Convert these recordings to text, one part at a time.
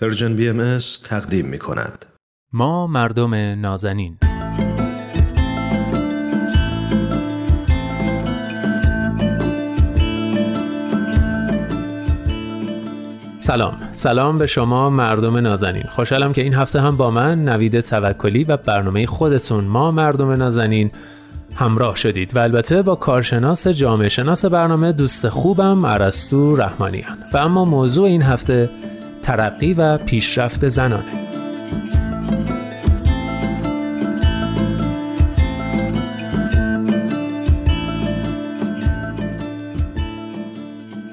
پرژن بی تقدیم می کند. ما مردم نازنین. سلام. سلام به شما مردم نازنین. خوشحالم که این هفته هم با من نوید توکلی و برنامه خودتون ما مردم نازنین همراه شدید و البته با کارشناس جامعه شناس برنامه دوست خوبم عرستو رحمانیان. و اما موضوع این هفته ترقی و پیشرفت زنانه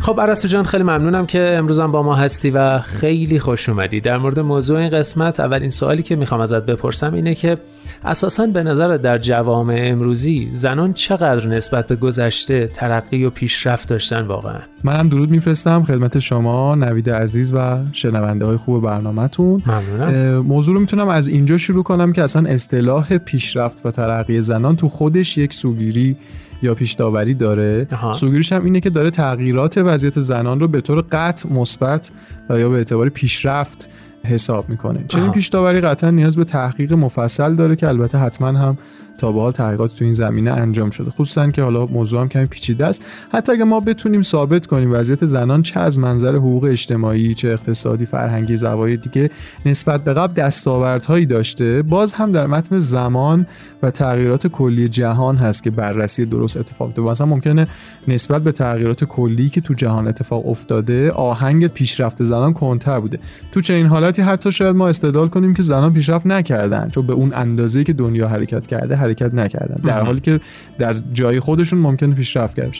خب عرستو جان خیلی ممنونم که امروزم با ما هستی و خیلی خوش اومدی. در مورد موضوع این قسمت اولین سوالی که می‌خوام ازت بپرسم اینه که اساسا به نظر در جوامع امروزی زنان چقدر نسبت به گذشته ترقی و پیشرفت داشتن واقعا؟ منم درود میفرستم خدمت شما نوید عزیز و شنونده های خوب برنامهتون. ممنونم. موضوع رو می‌تونم از اینجا شروع کنم که اصلا اصطلاح پیشرفت و ترقی زنان تو خودش یک سوگیری یا پیش داوری داره سوگیریش هم اینه که داره تغییرات وضعیت زنان رو به طور قطع مثبت یا به اعتبار پیشرفت حساب می‌کنه. چنین پیش داوری قطعا نیاز به تحقیق مفصل داره که البته حتما هم تا به حال تحقیقات تو این زمینه انجام شده. خصوصا که حالا موضوع هم کمی پیچیده است. حتی اگه ما بتونیم ثابت کنیم وضعیت زنان چه از منظر حقوق اجتماعی چه اقتصادی فرهنگی زوایای دیگه نسبت به قبل دستاوردهایی داشته باز هم در متن زمان و تغییرات کلی جهان هست که بررسی درست اتفاق افتاده. مثلا ممکنه نسبت به تغییرات کلی که تو جهان اتفاق افتاده آهنگ پیشرفت زنان کنتر بوده. تو چنین حالتی حتی شاید ما استدلال کنیم که زنان پیشرفت نکردن چون به اون اندازه‌ای که دنیا حرکت کرده حرکت نکردن. در حالی که در جای خودشون ممکنه پیشرفت کرده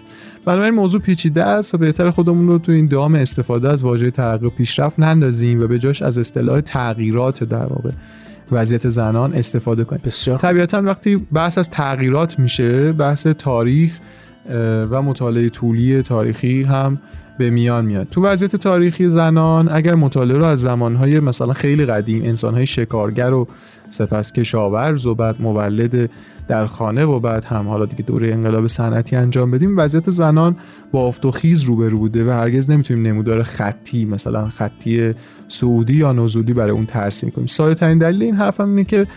بنابراین موضوع پیچیده است و بهتر خودمون رو تو این دام استفاده از واژه ترقی و پیشرفت نندازیم و به جاش از اصطلاح تغییرات در واقع وضعیت زنان استفاده کنیم. بسیار طبیعتا وقتی بحث از تغییرات میشه بحث تاریخ و مطالعه طولی تاریخی هم به میان میاد. تو وضعیت تاریخی زنان اگر مطالعه رو از زمانهای مثلا خیلی قدیم انسانهای شکارگر و سپس کشاورز و بعد مولد در خانه و بعد هم حالا دیگه دوره انقلاب صنعتی انجام بدیم وضعیت زنان با افت و خیز روبرو بوده و هرگز نمی‌تونیم نمودار خطی مثلا خطی سعودی یا نزولی برای اون ترسیم کنیم. ساده ترین دلیل این حرفم اینه که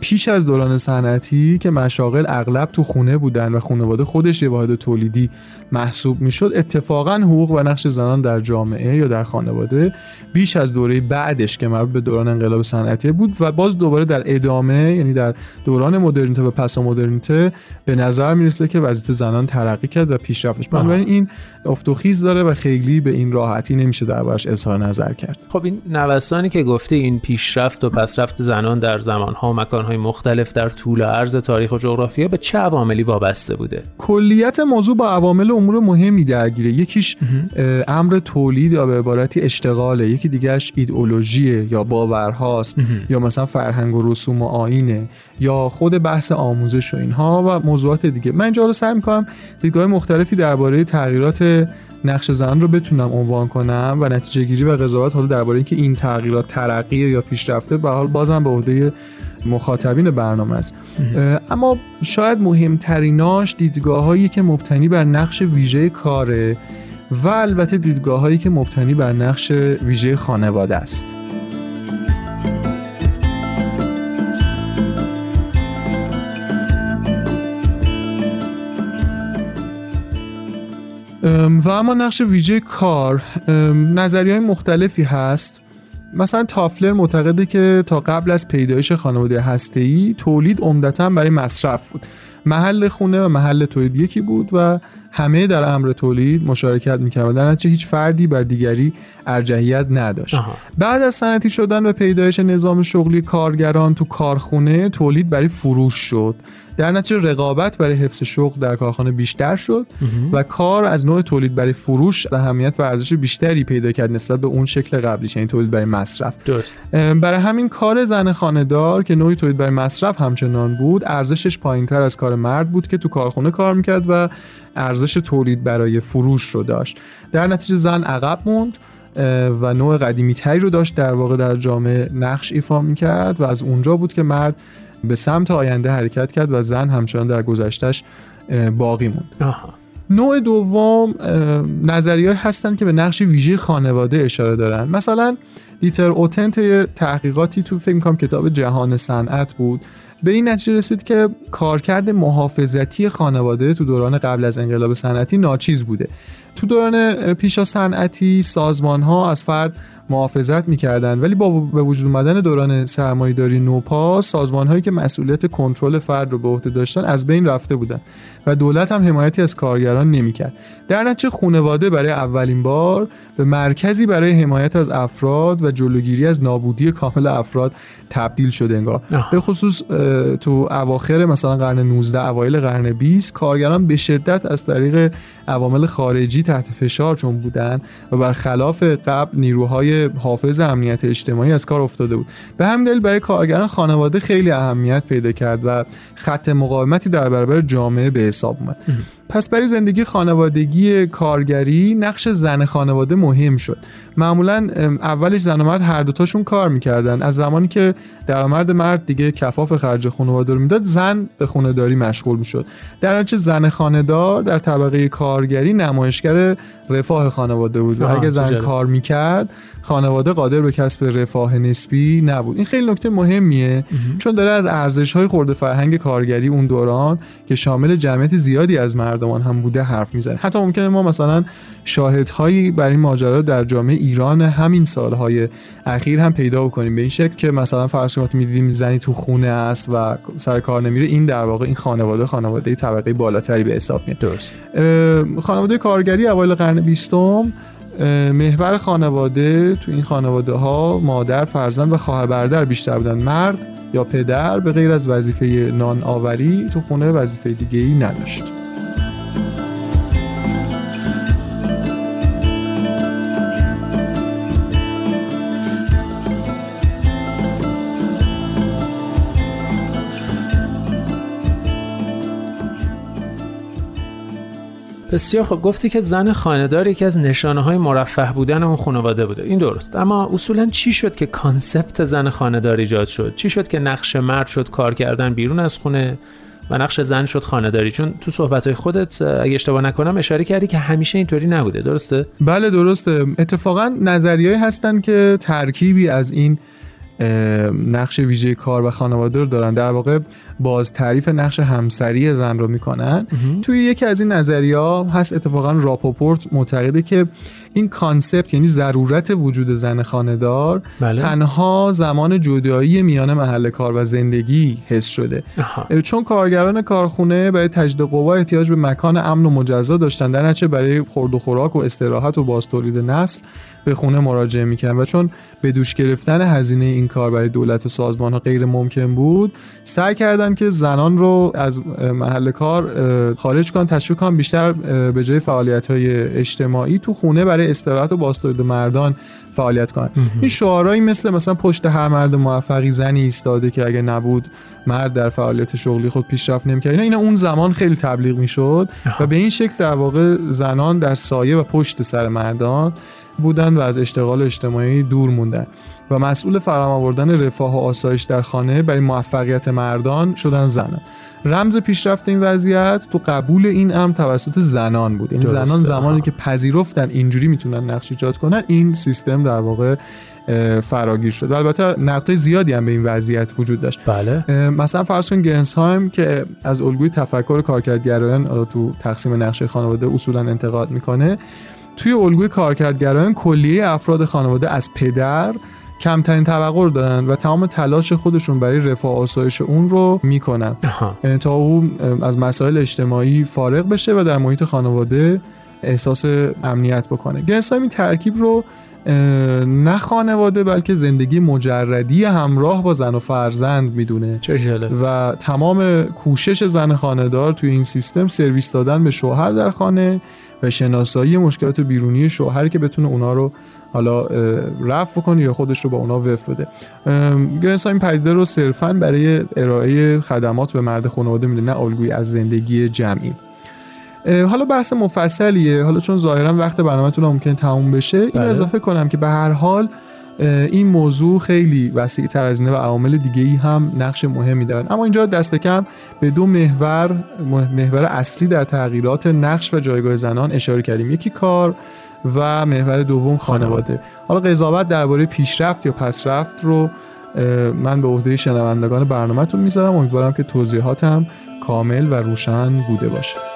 پیش از دوران صنعتی که مشاغل اغلب تو خونه بودن و خانواده خودش یه واحد تولیدی محسوب می‌شد اتفاقا حقوق و نقش زنان در جامعه یا در خانواده بیش از دوره بعدش که مربوط به دوران انقلاب صنعتی بود و باز دوباره در ادامه یعنی در دوران مدرنیته و پس مدرنیته به نظر می‌رسه که وضعیت زنان ترقی کرد و پیشرفتش. بنابراین این افت و خیز داره و خیلی به این راحتی نمیشه دربارش اظهار نظر کرد. خب این نوسانی که گفته این پیشرفت و پسرفت زنان در زمانها و مکانهای مختلف در طول عرض تاریخ و جغرافیا به چه عواملی وابسته بوده؟ کلیت موضوع با عوامل امور مهمی درگیره. یکیش امر تولید یا به عبارتی اشتغاله. یکی دیگهش ایدئولوژیه یا باورهاست یا مثلا فرهنگ و رسوم و آینه یا خود بحث آموزش و اینها و موضوعات دیگه. من اینجا رو سعی می‌کنم دیدگاه مختلفی درباره تغییرات نقش زن رو بتونم عنوان کنم و نتیجه گیری و قضاوت حالا درباره اینکه این تغییرات ترقی یا پیشرفته به حال بازم به عهده مخاطبین برنامه است. اما شاید مهمتریناش دیدگاه هایی که مبتنی بر نقش ویژه کاره و البته دیدگاه هایی که مبتنی بر نقش ویژه خانواده است. و اما نقش ویژه کار. نظریه های مختلفی هست. مثلا تافلر معتقده که تا قبل از پیدایش خانواده هسته‌ای تولید عمدتا برای مصرف بود. محل خونه و محل تولید یکی بود و همه در امر تولید مشارکت می‌کردن. در نتیجه هیچ فردی بر دیگری ارجحیت نداشت. آها. بعد از صنعتی شدن و پیدایش نظام شغلی کارگران تو کارخونه تولید برای فروش شد. در نتیجه رقابت برای حفظ شغل در کارخانه بیشتر شد و کار از نوع تولید برای فروش اهمیت و ارزش بیشتری پیدا کرد نسبت به اون شکل قبلیش یعنی تولید برای مصرف. درست. برای همین کار زن خانه‌دار که نوعی تولید برای مصرف همچنان بود ارزشش پایینتر از کار مرد بود که تو کارخونه کار می‌کرد و ارزش تولید برای فروش رو داشت. در نتیجه زن عقب موند و نوع قدیمی تری رو داشت در واقع در جامعه نقش ایفا می‌کرد و از اونجا بود که مرد به سمت آینده حرکت کرد و زن همچنان در گذشتش باقی موند. آها. نوع دوم نظریه هستن که به نقش ویژه خانواده اشاره دارن. مثلا دیتر اوتنت تحقیقاتی تو فکر می‌کنم کتاب جهان صنعت بود. به این نتیجه رسید که کارکرد محافظتی خانواده تو دوران قبل از انقلاب صنعتی ناچیز بوده. تو دوران پیشا صنعتی سازمان ها از فرد محافظت می‌کردن ولی با به وجود اومدن دوران سرمایهداری نوپا سازمان هایی که مسئولیت کنترل فرد رو به عهده داشتن از بین رفته بودن و دولت هم حمایتی از کارگران نمی‌کرد. در نتیجه خانواده برای اولین بار به مرکزی برای حمایت از افراد و جلوگیری از نابودی کامل افراد تبدیل شده انگار. به خصوص تو اواخر مثلا قرن 19 اوایل قرن 20 کارگران به شدت از طریق عوامل خارجی تحت فشار چون بودن و برخلاف قبل نیروهای حافظ امنیت اجتماعی از کار افتاده بود. به همین دلیل برای کارگران خانواده خیلی اهمیت پیدا کرد و خط مقاومتی در برابر جامعه به حساب اومد. پس برای زندگی خانوادگی کارگری نقش زن خانواده مهم شد. معمولا اولش زن و مرد هر دوتاشون کار می‌کردن. از زمانی که درآمد مرد دیگه کفاف خرج خانواده رو می‌داد زن به خونه داری مشغول می‌شد. در نتیجه زن خانهدار در طبقه کارگری نمایشگر رفاه خانواده بود. و اگه زن کار می‌کرد خانواده قادر به کسب رفاه نسبی نبود. این خیلی نکته مهمیه چون داره از ارزش های خورده فرهنگ کارگری اون دوران که شامل جمعیت زیادی از مردمان هم بوده حرف می‌زنه. حتی ممکنه ما مثلا شاهدهایی بر این ماجرا در جامعه ایران همین سالهای اخیر هم پیدا بکنیم. به این شکل که مثلا فرض کنید می‌دیدیم زنی تو خونه است و سر کار نمیره این در واقع این خانواده خانواده طبقه بالاتری به حساب میاد. درست. خانواده کارگری اوایل قرن بیستم محور خانواده تو این خانواده ها مادر فرزند و خواهر برادر بیشتر بودن. مرد یا پدر به غیر از وظیفه نان آوری تو خونه وظیفه دیگه ای نداشت. بسیار خب گفتی که زن خانهدار یکی از نشانه های مرفه بودن اون خانواده بوده. این درست. اما اصولا چی شد که کانسپت زن خانهدار ایجاد شد؟ چی شد که نقش مرد شد کار کردن بیرون از خونه و نقش زن شد خانهداری؟ چون تو صحبت خودت اگه اشتباه نکنم اشاره کردی که همیشه اینطوری نبوده. درسته؟ بله درسته. اتفاقا نظریه‌ای هستن که ترکیبی از این نقش ویژه کار و خانواده رو دارن. در واقع باز تعریف نقش همسری زن رو می‌کنن. توی یکی از این نظریه هست اتفاقا راپوپورت معتقده که این concept یعنی ضرورت وجود زن خانهدار بله. تنها زمان جدایی میان محل کار و زندگی حس شده. چون کارگران کارخونه برای تجدید قوا احتیاج به مکان امن و مجزا داشتن در نتیجه برای خورد و خوراک و استراحت و باز تولید نسل به خونه مراجعه می‌کنن و چون به دوش گرفتن هزینه این کار برای دولت و سازمان ها غیر ممکن بود سعی کردن که زنان رو از محل کار خارج کنن تشویق کنن بیشتر به جای فعالیت های اجتماعی تو خونه برای استراحت و باستولید مردان فعالیت کنن. این شعارهایی مثل مثلا پشت هر مرد موفقی زنی ایستاده که اگه نبود مرد در فعالیت شغلی خود پیشرفت نمی‌کرد. اینا, اینا اون زمان خیلی تبلیغ می‌شد و به این شکل در واقع زنان در سایه و پشت سر مردان بودن و از اشتغال اجتماعی دور موندن و مسئول فراهم آوردن رفاه و آسایش در خانه برای موفقیت مردان شدن زنان رمز پیشرفت این وضعیت تو قبول این امر توسط زنان بود. این یعنی زنان زمانی که پذیرفتن اینجوری می‌تونن نقش ایجاد کنن این سیستم در واقع فراگیر شد. البته نقطه زیادی هم به این وضعیت وجود داشت. بله. مثلا فرض کن گرنسهایم که از الگوی تفکر کارکردگرایان تو تقسیم نقشه خانواده اصولا انتقاد می‌کنه توی الگوی کارکردگرایان کلیه افراد خانواده از پدر کمترین توقع رو دارن و تمام تلاش خودشون برای رفاه آسایش اون رو می‌کنن. تا او از مسائل اجتماعی فارغ بشه و در محیط خانواده احساس امنیت بکنه. گرنسایم این ترکیب رو نه خانواده بلکه زندگی مجردی همراه با زن و فرزند می‌دونه. و تمام کوشش زن خانهدار توی این سیستم سرویس دادن به شوهر در خانه و شناسایی مشکلات بیرونی شوهر که بتونه اونا رو حالا رفع بکنه یا خودش رو با اونا وفق بده. گرنس این پدیده رو صرفا برای ارائه خدمات به مرد خانواده میده نه الگویی از زندگی جمعی. حالا بحث مفصلیه. حالا چون ظاهرا وقت برنامهتون ممکن تموم بشه این بله. اضافه کنم که به هر حال این موضوع خیلی وسیع تر از اینه و عوامل دیگه ای هم نقش مهمی دارن. اما اینجا دست کم به دو محور محور اصلی در تغییرات نقش و جایگاه زنان اشاره کردیم. یکی کار و محور دوم خانواده. حالا قضاوت درباره پیشرفت یا پسرفت رو من به عهده شنوندگان برنامهتون می‌ذارم. امیدوارم که توضیحاتم کامل و روشن بوده باشه.